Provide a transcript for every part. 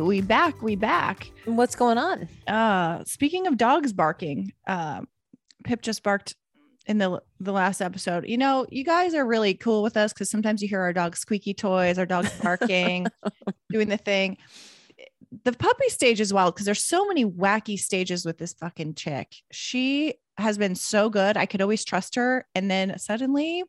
We back. We back. What's going on? Uh speaking of dogs barking, uh, Pip just barked in the the last episode. You know, you guys are really cool with us because sometimes you hear our dog's squeaky toys, our dog's barking, doing the thing. The puppy stage is wild because there's so many wacky stages with this fucking chick. She has been so good. I could always trust her. And then suddenly,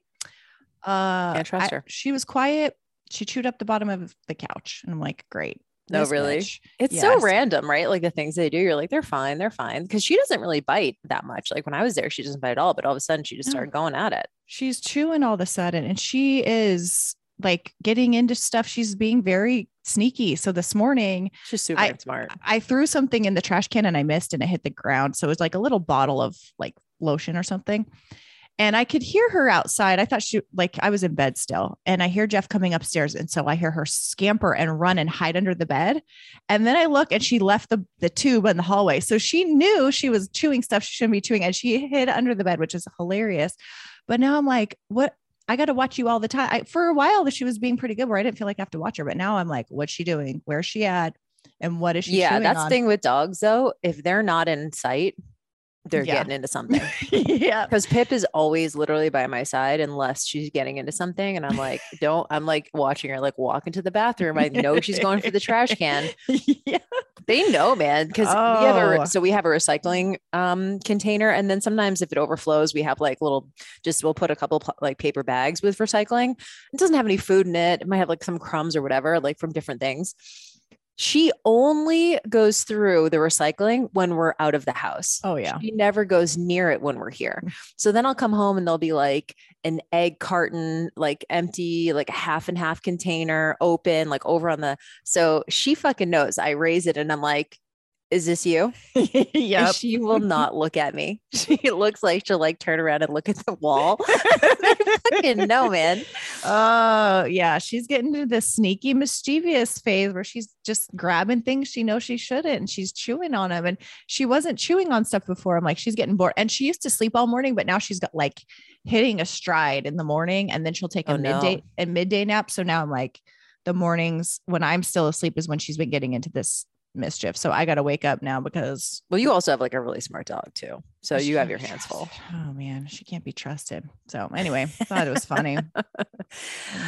uh trust I- her. she was quiet. She chewed up the bottom of the couch. And I'm like, great. No, really? It's so random, right? Like the things they do, you're like, they're fine, they're fine. Because she doesn't really bite that much. Like when I was there, she doesn't bite at all. But all of a sudden, she just No. started going at it. she's chewing all of a sudden and she is like getting into stuff she's being very sneaky so this morning She's super I- smart. i threw something in the trash can and i missed and it hit the ground so it was like a little bottle of like lotion or something and i could hear her outside i thought she like i was in bed still and i hear jeff coming upstairs and so i hear her scamper and run and hide under the bed and then i look and she left the, the tube in the hallway so she knew she was chewing stuff she shouldn't be chewing and she hid under the bed which is hilarious but now i'm like what I got to watch you all the time. I, for a while, she was being pretty good where I didn't feel like I have to watch her. But now I'm like, what's she doing? Where's she at? And what is she? Yeah, that's the on? thing with dogs though. If they're not in sight, they're Yeah. getting into something. yeah. Because Pip is always literally by my side unless she's getting into something. And I'm like, don't, I'm like watching her like walk into the bathroom. I know she's going for the trash can. yeah. They know, man. Because we have a Oh. re- so we have a recycling um container. And then sometimes if it overflows, we have like little just we'll put a couple pl- like paper bags with recycling. It doesn't have any food in it. It might have like some crumbs or whatever, like from different things. She only goes through the recycling when we're out of the house. Oh, yeah. She never goes near it when we're here. Mm. So then I'll come home and there'll be like an egg carton, like empty, like a half and half container open, like over on the. So she fucking knows. I raise it and I'm like, is this you? yeah. she will not look at me. She looks like she'll like turn around and look at the wall. Fucking know, man. Oh, yeah. She's getting to the sneaky, mischievous phase where she's just grabbing things she knows she shouldn't and she's chewing on them. And she wasn't chewing on stuff before. I'm like, she's getting bored. And she used to sleep all morning, but now she's got like hitting a stride in the morning and then she'll take a Oh, no. midday a midday nap. So now I'm like, the mornings when I'm still asleep is when she's been getting into this mischief. So I got to wake up now because Well, you also have like a really smart dog too. So you have your hands full. Oh man, she can't be trusted. So anyway, thought it was funny.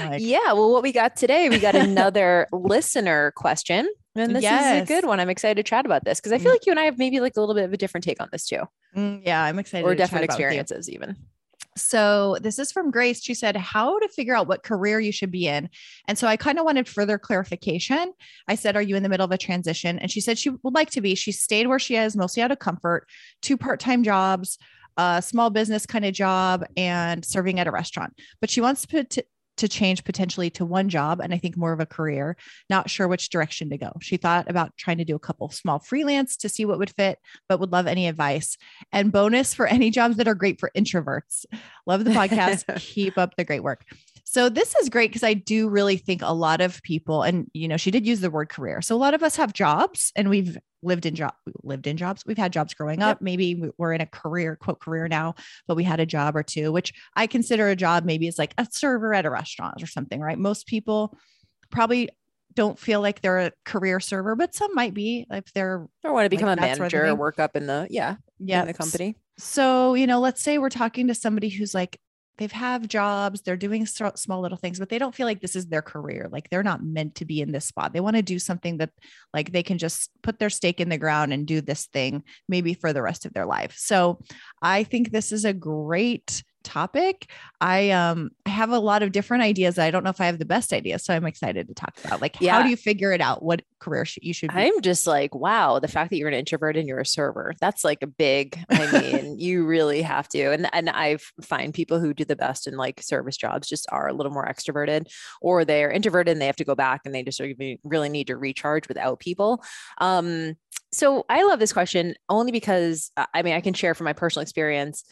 Like, yeah. Well, what we got today, we got another listener question. And this is a good one. I'm excited to chat about this because I feel Mm. like you and I have maybe like a little bit of a different take on this too, mm, yeah, I'm excited. or to chat different about with you. experiences, even. So this is from Grace. She said, How to figure out what career you should be in. And so I kind of wanted further clarification. I said, Are you in the middle of a transition? And she said she would like to be. She stayed where she is, mostly out of comfort, two part time jobs, a small business kind of job, and serving at a restaurant. But she wants to put. To change potentially to one job and I think more of a career, not sure which direction to go. She thought about trying to do a couple small freelance to see what would fit, but would love any advice. And bonus for any jobs that are great for introverts. Love the podcast. Keep up the great work. So this is great because I do really think a lot of people, and you know, she did use the word career. So a lot of us have jobs and we've lived in job lived in jobs. We've had jobs growing up. Maybe we- we're in a career, quote career now, but we had a job or two, which I consider a job maybe is like a server at a restaurant or something, right? Most people probably don't feel like they're a career server, but some might be if they're Or want to become a that manager or work up in the yeah, yeah the company. so you know let's say we're talking to somebody who's like they've have jobs they're doing small little things but they don't feel like this is their career like they're not meant to be in this spot. They want to do something that like they can just put their stake in the ground and do this thing maybe for the rest of their life. So i think this is a great topic. I um I have a lot of different ideas. I don't know if I have the best ideas, so I'm excited to talk about. Like, Yeah. how do you figure it out? What career sh- you should be? I'm just like, wow, the fact that you're an introvert and you're a server, that's like a big, I mean, you really have to. And and I find people who do the best in like service jobs just are a little more extroverted or they're introverted and they have to go back and they just really really need to recharge without people. Um, so I love this question only because uh, I mean, I can share from my personal experience.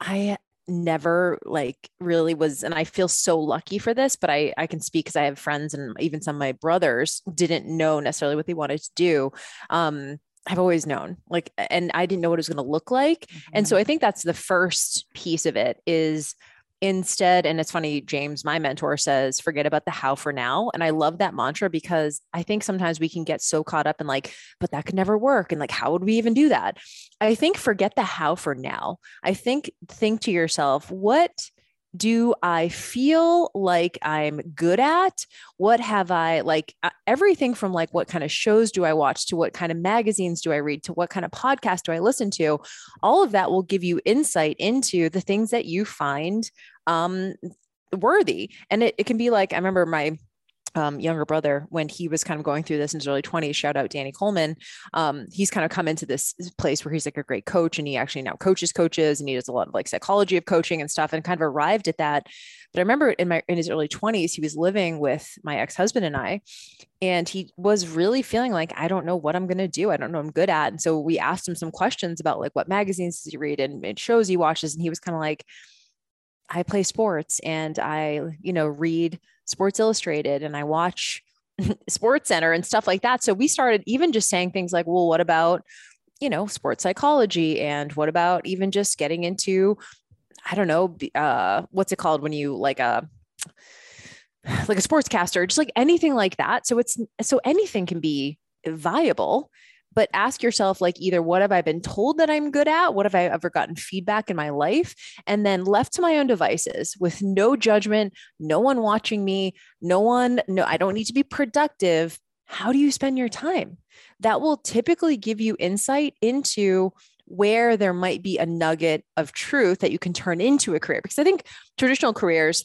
I never like really was and i feel so lucky for this but i i can speak because i have friends and even some of my brothers didn't know necessarily what they wanted to do um i've always known like and i didn't know what it was going to look like and so i think that's the first piece of it is instead and it's funny james my mentor says forget about the how for now and i love that mantra because i think sometimes we can get so caught up in like but that could never work and like how would we even do that? I think forget the how for now. I think think to yourself what do I feel like I'm good at? What have I like uh, everything from like what kind of shows do I watch to what kind of magazines do I read to what kind of podcast do I listen to? All of that will give you insight into the things that you find um, worthy. And it, it can be like, I remember my um, younger brother when he was kind of going through this in his early 20s shout out danny coleman um, he's kind of come into this place where he's like a great coach and he actually now coaches coaches and he does a lot of like psychology of coaching and stuff and kind of arrived at that. But i remember in my in his early 20s he was living with my ex-husband and i and he was really feeling like i don't know what i'm going to do. I don't know i'm good at. And so we asked him some questions about like what magazines does he read and, and shows he watches and he was kind of like I play sports and I, you know, read Sports Illustrated and I watch Sports Center and stuff like that. So we started even just saying things like, well, what about, you know, sports psychology? And what about even just getting into, I don't know, uh, what's it called when you like a, like a sportscaster, just like anything like that. So it's, so anything can be viable but ask yourself like either what have i been told that i'm good at? What have i ever gotten feedback in my life? And then left to my own devices with no judgment no one watching me no one no i don't need to be productive. How do you spend your time? That will typically give you insight into where there might be a nugget of truth that you can turn into a career. Because i think traditional careers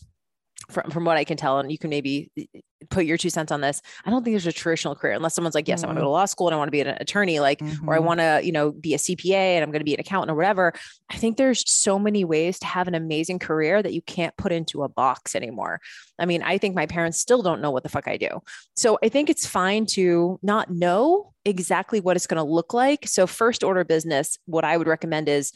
from, from what I can tell, and you can maybe eh, put your two cents on this. I don't think there's a traditional career unless someone's like, yes, I want to go to law school and I want to be an attorney, like, or I Mhm. want to, you know, be a CPA and I'm going to be an accountant or whatever. I think there's so many ways to have an amazing career that you can't put into a box anymore. I mean, I think my parents still don't know what the fuck I do. So I think it's fine to not know exactly what it's going to look like. So first order business, what I would recommend is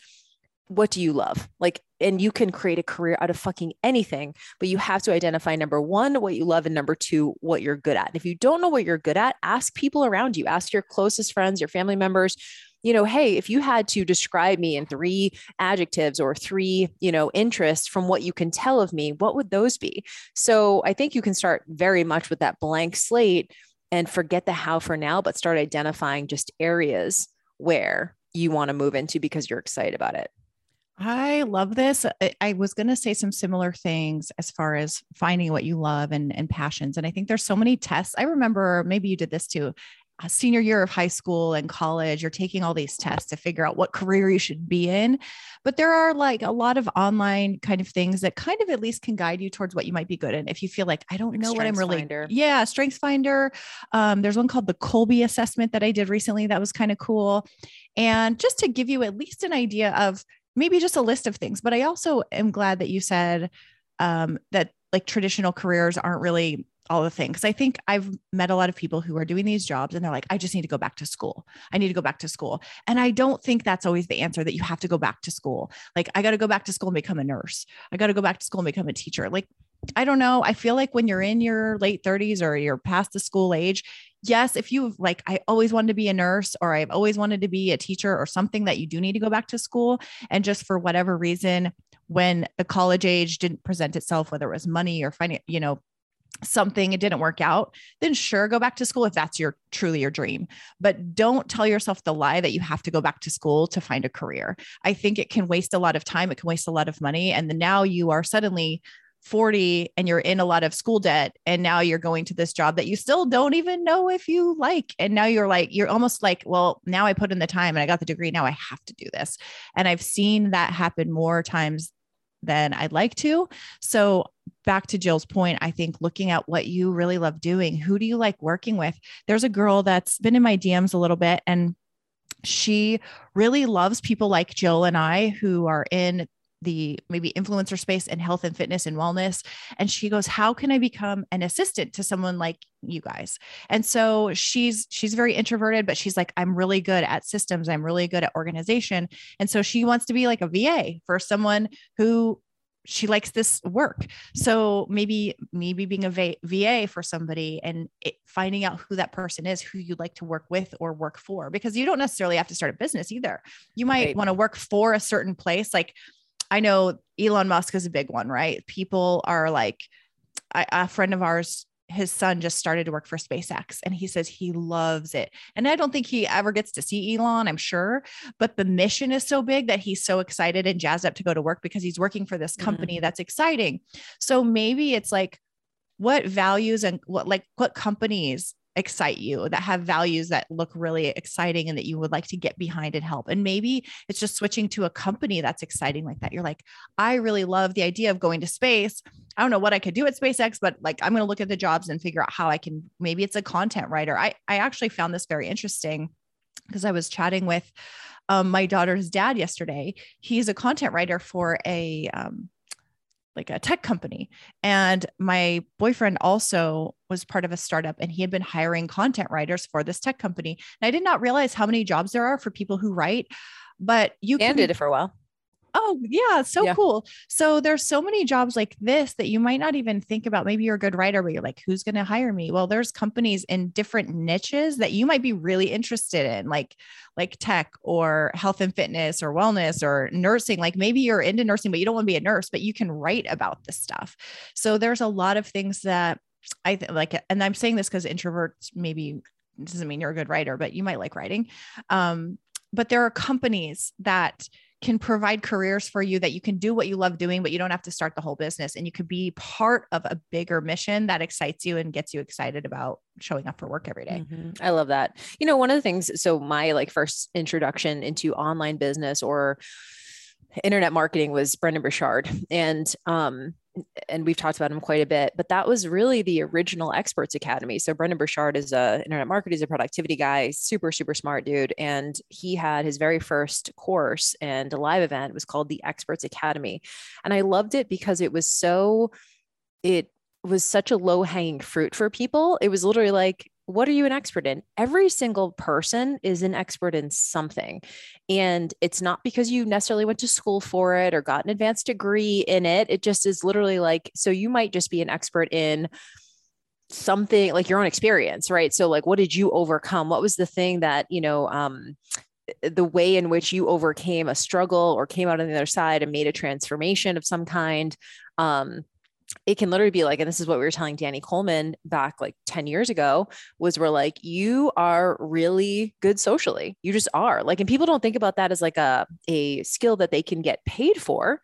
what do you love? Like, and you can create a career out of fucking anything, but you have to identify number one, what you love, and number two, what you're good at. And if you don't know what you're good at, ask people around you, ask your closest friends, your family members, you know, hey, if you had to describe me in three adjectives or three, you know, interests from what you can tell of me, what would those be? So I think you can start very much with that blank slate and forget the how for now, but start identifying just areas where you want to move into because you're excited about it. I love this. I, I was going to say some similar things as far as finding what you love and, and passions. And I think there's so many tests. I remember maybe you did this too. A senior year of high school and college, you're taking all these tests to figure out what career you should be in. But there are like a lot of online kind of things that kind of at least can guide you towards what you might be good in. If you feel like, I don't Like know what I'm really, StrengthsFinder. yeah, Strengths Finder. Um, there's one called the Kolbe assessment that I did recently that was kind of cool. And just to give you at least an idea of maybe just a list of things. But I also am glad that you said um, that like traditional careers aren't really all the things. I think I've met a lot of people who are doing these jobs and they're like, I just need to go back to school. I need to go back to school. And I don't think that's always the answer that you have to go back to school. Like, I got to go back to school and become a nurse. I got to go back to school and become a teacher. Like, I don't know. I feel like when you're in your late 30s or you're past the school age, yes, if you've like, I always wanted to be a nurse or I've always wanted to be a teacher or something that you do need to go back to school. And just for whatever reason, when the college age didn't present itself, whether it was money or finding, you know, something it didn't work out then sure go back to school if that's your truly your dream but don't tell yourself the lie that you have to go back to school to find a career i think it can waste a lot of time it can waste a lot of money and then now you are suddenly 40 and you're in a lot of school debt and now you're going to this job that you still don't even know if you like and now you're like you're almost like well now i put in the time and i got the degree now i have to do this and i've seen that happen more times than I'd like to. So back to Jill's point, I think looking at what you really love doing, who do you like working with? There's a girl that's been in my DMs a little bit and she really loves people like Jill and I who are in the maybe influencer space and health and fitness and wellness. And she goes, How can I become an assistant to someone like you guys? And so she's she's very introverted, but she's like, I'm really good at systems. I'm really good at organization. And so she wants to be like a VA for someone who she likes this work. So maybe maybe being a VA for somebody and it, finding out who that person is, who you'd like to work with or work for, because you don't necessarily have to start a business either. You might right. want to work for a certain place. Like I know Elon Musk is a big one, right? People are like, I, a friend of ours, his son just started to work for SpaceX and he says he loves it. And I don't think he ever gets to see Elon, I'm sure, but the mission is so big that he's so excited and jazzed up to go to work because he's working for this company mm-hmm. that's exciting. So maybe it's like, what values and what like what companies excite you that have values that look really exciting and that you would like to get behind and help. And maybe it's just switching to a company that's exciting like that. You're like i really love the idea of going to space. I don't know what i could do at spacex but like i'm going to look at the jobs and figure out how i can maybe it's a content writer. I i actually found this very interesting because i was chatting with um, my daughter's dad yesterday. He's a content writer for a um, like a tech company. And my boyfriend also was part of a startup and he had been hiring content writers for this tech company. And I did not realize how many jobs there are for people who write, but you and can, did it for a while. Oh, yeah, so yeah. cool. So there's so many jobs like this that you might not even think about. Maybe you're a good writer, but you're like, who's going to hire me? Well, there's companies in different niches that you might be really interested in, like like tech or health and fitness or wellness or nursing. Like maybe you're into nursing, but you don't want to be a nurse, but you can write about this stuff. So there's a lot of things that I th- like, and I'm saying this because introverts maybe doesn't mean you're a good writer, but you might like writing. Um, but there are companies that can provide careers for you that you can do what you love doing, but you don't have to start the whole business. And you could be part of a bigger mission that excites you and gets you excited about showing up for work every day. Mm-hmm. I love that. You know, one of the things, so my like first introduction into online business or internet marketing was Brendon Burchard. And um, and we've talked about him quite a bit, but that was really the original Experts Academy. So Brendon Burchard is a internet marketer, he's a productivity guy, super super smart dude, and he had his very first course and a live event was called the Experts Academy, and I loved it because it was so it was such a low hanging fruit for people. It was literally like what are you an expert in? Every single person is an expert in something. And it's not because you necessarily went to school for it or got an advanced degree in it. It just is literally like, so you might just be an expert in something like your own experience, right? So, like, what did you overcome? What was the thing that, you know, um, the way in which you overcame a struggle or came out on the other side and made a transformation of some kind um, it can literally be like, and this is what we were telling Danny Coleman back like 10 years ago, was we're like, you are really good socially. You just are. Like, and people don't think about that as like a, a skill that they can get paid for.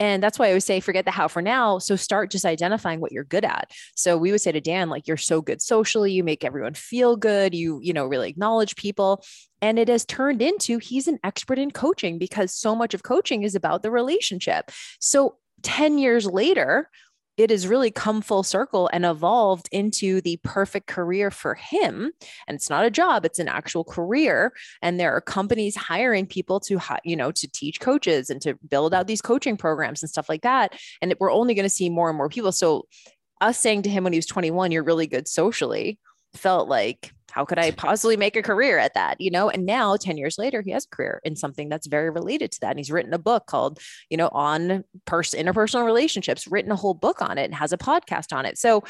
And that's why I always say, forget the how for now. So start just identifying what you're good at. So we would say to Dan, like, you're so good socially, you make everyone feel good, you, you know, really acknowledge people. And it has turned into he's an expert in coaching because so much of coaching is about the relationship. So 10 years later, it has really come full circle and evolved into the perfect career for him and it's not a job it's an actual career and there are companies hiring people to you know to teach coaches and to build out these coaching programs and stuff like that and we're only going to see more and more people. So us saying to him when he was 21 you're really good socially felt like how could I possibly make a career at that? You know, and now 10 years later, he has a career in something that's very related to that. And he's written a book called, you know, on person interpersonal relationships, written a whole book on it and has a podcast on it. So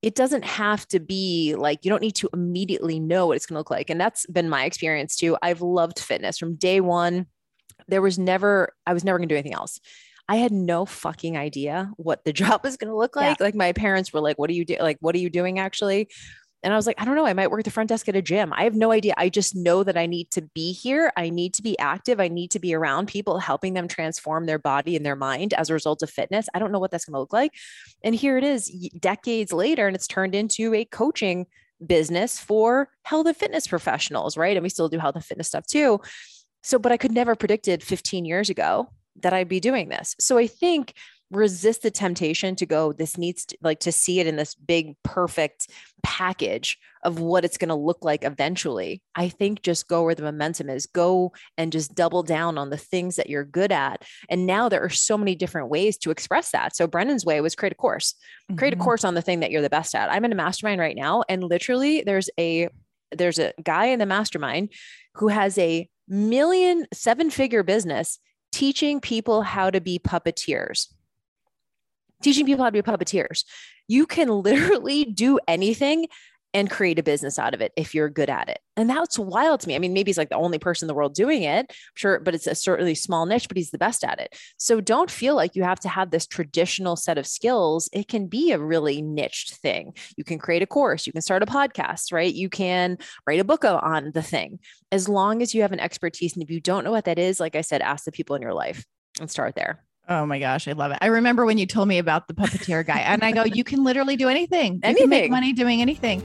it doesn't have to be like you don't need to immediately know what it's going to look like. And that's been my experience too. I've loved fitness from day one. There was never, I was never going to do anything else. I had no fucking idea what the job was going to look like. Yeah. Like my parents were like, "What are you doing? Like, what are you doing actually?" And I was like, I don't know. I might work the front desk at a gym. I have no idea. I just know that I need to be here. I need to be active. I need to be around people, helping them transform their body and their mind as a result of fitness. I don't know what that's going to look like. And here it is decades later, and it's turned into a coaching business for health and fitness professionals, right? And we still do health and fitness stuff too. So, but I could never predicted 15 years ago that I'd be doing this. So I think resist the temptation to go this needs to like to see it in this big perfect package of what it's going to look like eventually i think just go where the momentum is. Go and just double down on the things that you're good at. And now there are so many different ways to express that. So brendon's way was create a course. Mm-hmm. create a mm-hmm. course on the thing that you're the best at. I'm in a mastermind right now and literally there's a there's a guy in the mastermind who has a million seven figure business teaching people how to be puppeteers teaching people how to be puppeteers. You can literally do anything and create a business out of it if you're good at it. And that's wild to me. I mean, maybe he's like the only person in the world doing it, I'm sure, but it's a certainly small niche, but he's the best at it. So don't feel like you have to have this traditional set of skills. It can be a really niched thing. You can create a course, you can start a podcast, right? You can write a book on the thing. As long as you have an expertise. And if you don't know what that is, like I said, ask the people in your life and start there. Oh my gosh, I love it. I remember when you told me about the puppeteer guy, and I go, you can literally do anything. anything. You can make money doing anything.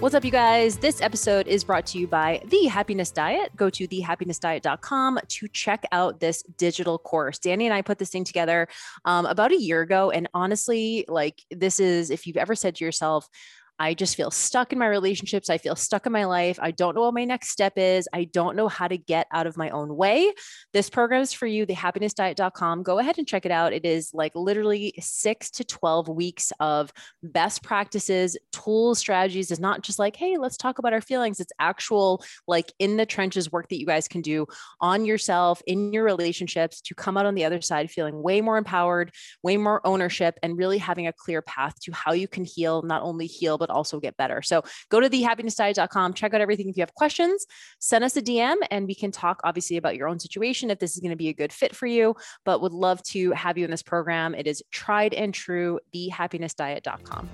What's up, you guys? This episode is brought to you by The Happiness Diet. Go to thehappinessdiet.com to check out this digital course. Danny and I put this thing together um, about a year ago. And honestly, like, this is if you've ever said to yourself, I just feel stuck in my relationships. I feel stuck in my life. I don't know what my next step is. I don't know how to get out of my own way. This program is for you, thehappinessdiet.com. Go ahead and check it out. It is like literally six to 12 weeks of best practices, tools, strategies. It's not just like, hey, let's talk about our feelings. It's actual, like in the trenches work that you guys can do on yourself, in your relationships to come out on the other side feeling way more empowered, way more ownership, and really having a clear path to how you can heal, not only heal, but also get better. So go to thehappinessdiet.com, check out everything. If you have questions, send us a DM and we can talk obviously about your own situation if this is going to be a good fit for you. But would love to have you in this program. It is tried and true, thehappinessdiet.com.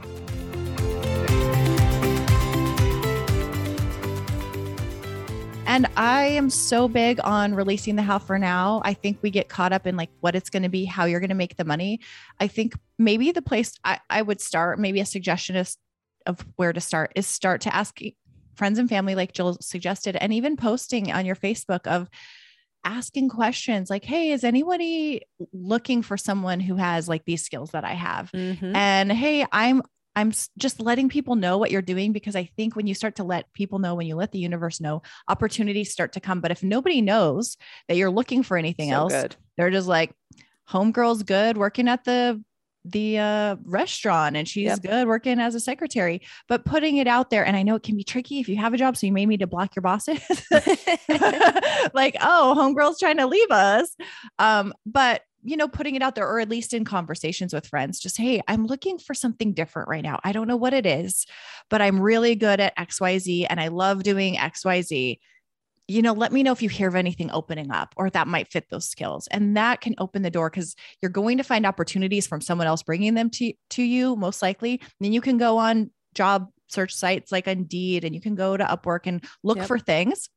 And I am so big on releasing the how for now. I think we get caught up in like what it's going to be, how you're going to make the money. I think maybe the place I, I would start, maybe a suggestion is of where to start is start to ask friends and family like Jill suggested and even posting on your Facebook of asking questions like hey is anybody looking for someone who has like these skills that I have mm-hmm. and hey I'm I'm just letting people know what you're doing because I think when you start to let people know, when you let the universe know, opportunities start to come. But if nobody knows that you're looking for anything so else, good. they're just like, homegirl's good working at the the uh, restaurant and she's yep. good working as a secretary but putting it out there and i know it can be tricky if you have a job so you may need to block your bosses. Like oh homegirl's trying to leave us. Um, but you know putting it out there or at least in conversations with friends just hey i'm looking for something different right now. I don't know what it is but i'm really good at xyz and i love doing xyz you know, let me know if you hear of anything opening up or that might fit those skills. And that can open the door because you're going to find opportunities from someone else bringing them to, to you, most likely. And then you can go on job search sites like Indeed and you can go to Upwork and look yep. for things.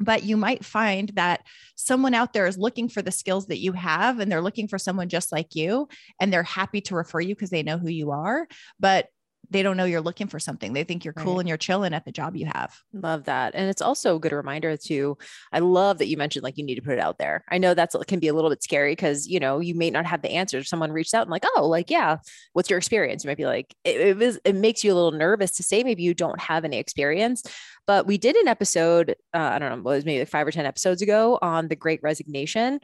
But you might find that someone out there is looking for the skills that you have and they're looking for someone just like you and they're happy to refer you because they know who you are. But they don't know you're looking for something. They think you're cool right. and you're chilling at the job you have. Love that. And it's also a good reminder to, I love that you mentioned like you need to put it out there. I know that's can be a little bit scary because, you know, you may not have the answers. If someone reached out and like, oh, like, yeah, what's your experience? You might be like, it, it, was, it makes you a little nervous to say maybe you don't have any experience. But we did an episode, uh, I don't know, it was maybe like five or 10 episodes ago on the great resignation.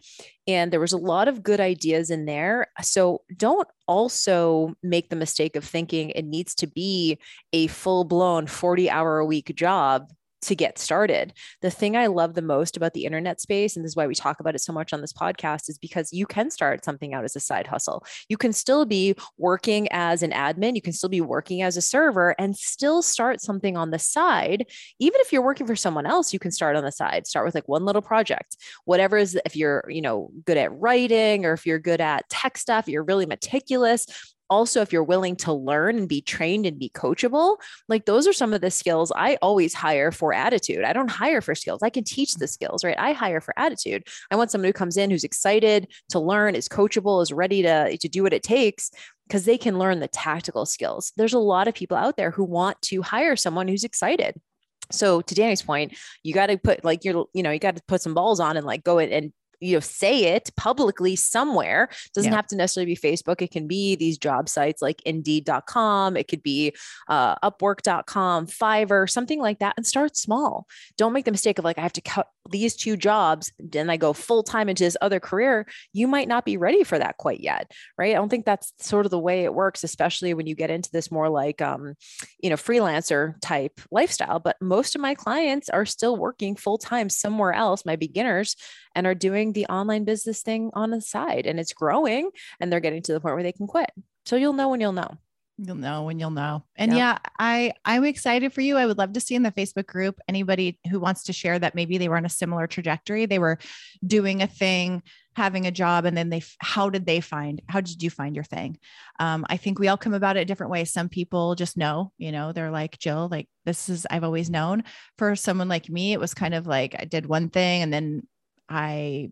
And there was a lot of good ideas in there. So don't also make the mistake of thinking it needs to be a full blown 40 hour a week job to get started. The thing I love the most about the internet space, and this is why we talk about it so much on this podcast, is because you can start something out as a side hustle. You can still be working as an admin, you can still be working as a server and still start something on the side. Even if you're working for someone else, you can start on the side. Start with like one little project. Whatever is if you're, you know, good at writing or if you're good at tech stuff, you're really meticulous, also if you're willing to learn and be trained and be coachable like those are some of the skills i always hire for attitude. I don't hire for skills. I can teach the skills right? I hire for attitude. I want someone who comes in who's excited to learn is coachable is ready to to do what it takes because they can learn the tactical skills. There's a lot of people out there who want to hire someone who's excited. So to Danny's point, you got to put like you're, you know, you got to put some balls on and like go in and you know say it publicly somewhere. Doesn't yeah. have to necessarily be facebook. It can be these job sites like indeed.com it could be uh, upwork.com fiverr something like that and start small. Don't make the mistake of like i have to cut these two jobs then i go full time into this other career. You might not be ready for that quite yet right? I don't think that's sort of the way it works especially when you get into this more like um, you know freelancer type lifestyle. But most of my clients are still working full time somewhere else my beginners and are doing the online business thing on the side and it's growing and they're getting to the point where they can quit. So you'll know when you'll know. You'll know when you'll know. And yep. yeah, I I'm excited for you. I would love to see in the Facebook group anybody who wants to share that maybe they were on a similar trajectory. They were doing a thing, having a job, and then they how did they find how did you find your thing? Um, I think we all come about it different ways. Some people just know, you know, they're like Jill, like this is I've always known. For someone like me, it was kind of like I did one thing and then I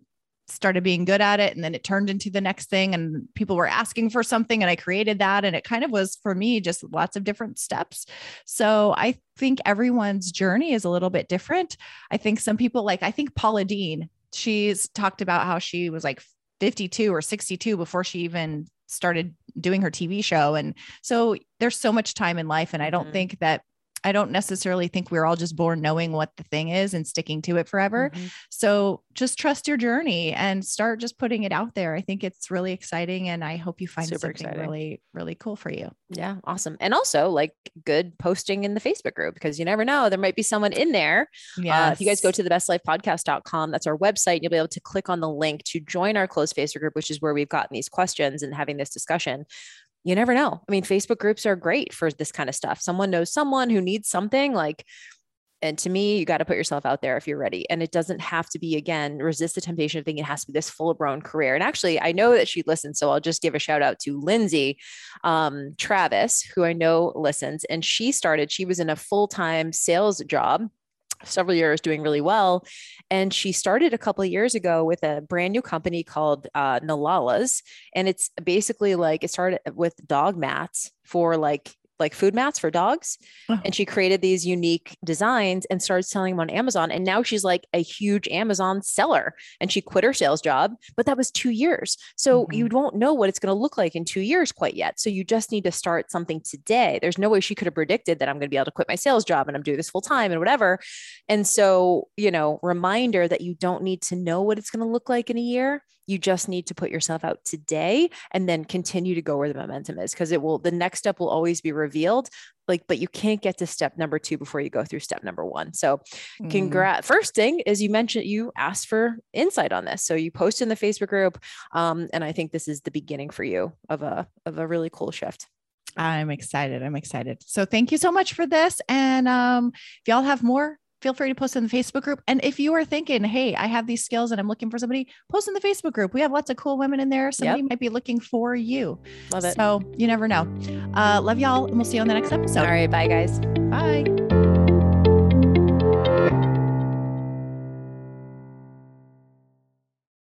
started being good at it and then it turned into the next thing and people were asking for something and I created that and it kind of was for me just lots of different steps. So I think everyone's journey is a little bit different. I think some people like I think Paula Deen, she's talked about how she was like 52 or 62 before she even started doing her TV show and so there's so much time in life and I don't mm-hmm. think that I don't necessarily think we're all just born knowing what the thing is and sticking to it forever. Mm-hmm. So just trust your journey and start just putting it out there. I think it's really exciting and I hope you find Super something exciting. really, really cool for you. Yeah, awesome. And also like good posting in the Facebook group because you never know, there might be someone in there. Yeah. Uh, if you guys go to the bestlifepodcast.com, that's our website. You'll be able to click on the link to join our closed Facebook group, which is where we've gotten these questions and having this discussion you never know. I mean, Facebook groups are great for this kind of stuff. Someone knows someone who needs something like, and to me, you got to put yourself out there if you're ready. And it doesn't have to be, again, resist the temptation of thinking it has to be this full blown career. And actually, I know that she listens. So I'll just give a shout out to Lindsay um, Travis, who I know listens. And she started, she was in a full time sales job several years doing really well. And she started a couple years ago with a brand new company called uh, Nalalas. And it's basically like it started with dog mats for like like food mats for dogs. Oh. And she created these unique designs and started selling them on Amazon. And now she's like a huge Amazon seller. And she quit her sales job, but that was two years. So mm-hmm. you won't know what it's going to look like in two years quite yet. So you just need to start something today. There's no way she could have predicted that I'm going to be able to quit my sales job and I'm doing this full time and whatever. And so, you know, reminder that you don't need to know what it's going to look like in a year. You just need to put yourself out today and then continue to go where the momentum is because it will, the next step will always be revealed like but you can't get to step number two before you go through step number one so mm. congrats first thing is you mentioned you asked for insight on this so you posted in the facebook group um, and i think this is the beginning for you of a of a really cool shift I'm excited. I'm excited. So thank you so much for this. And um, if y'all have more feel free to post in the Facebook group. And if you are thinking, hey, I have these skills and I'm looking for somebody, post in the Facebook group. We have lots of cool women in there. Somebody yep. might be looking for you. Love it. So you never know. Uh, love y'all. And we'll see you on the next episode. All right. Bye, guys. Bye.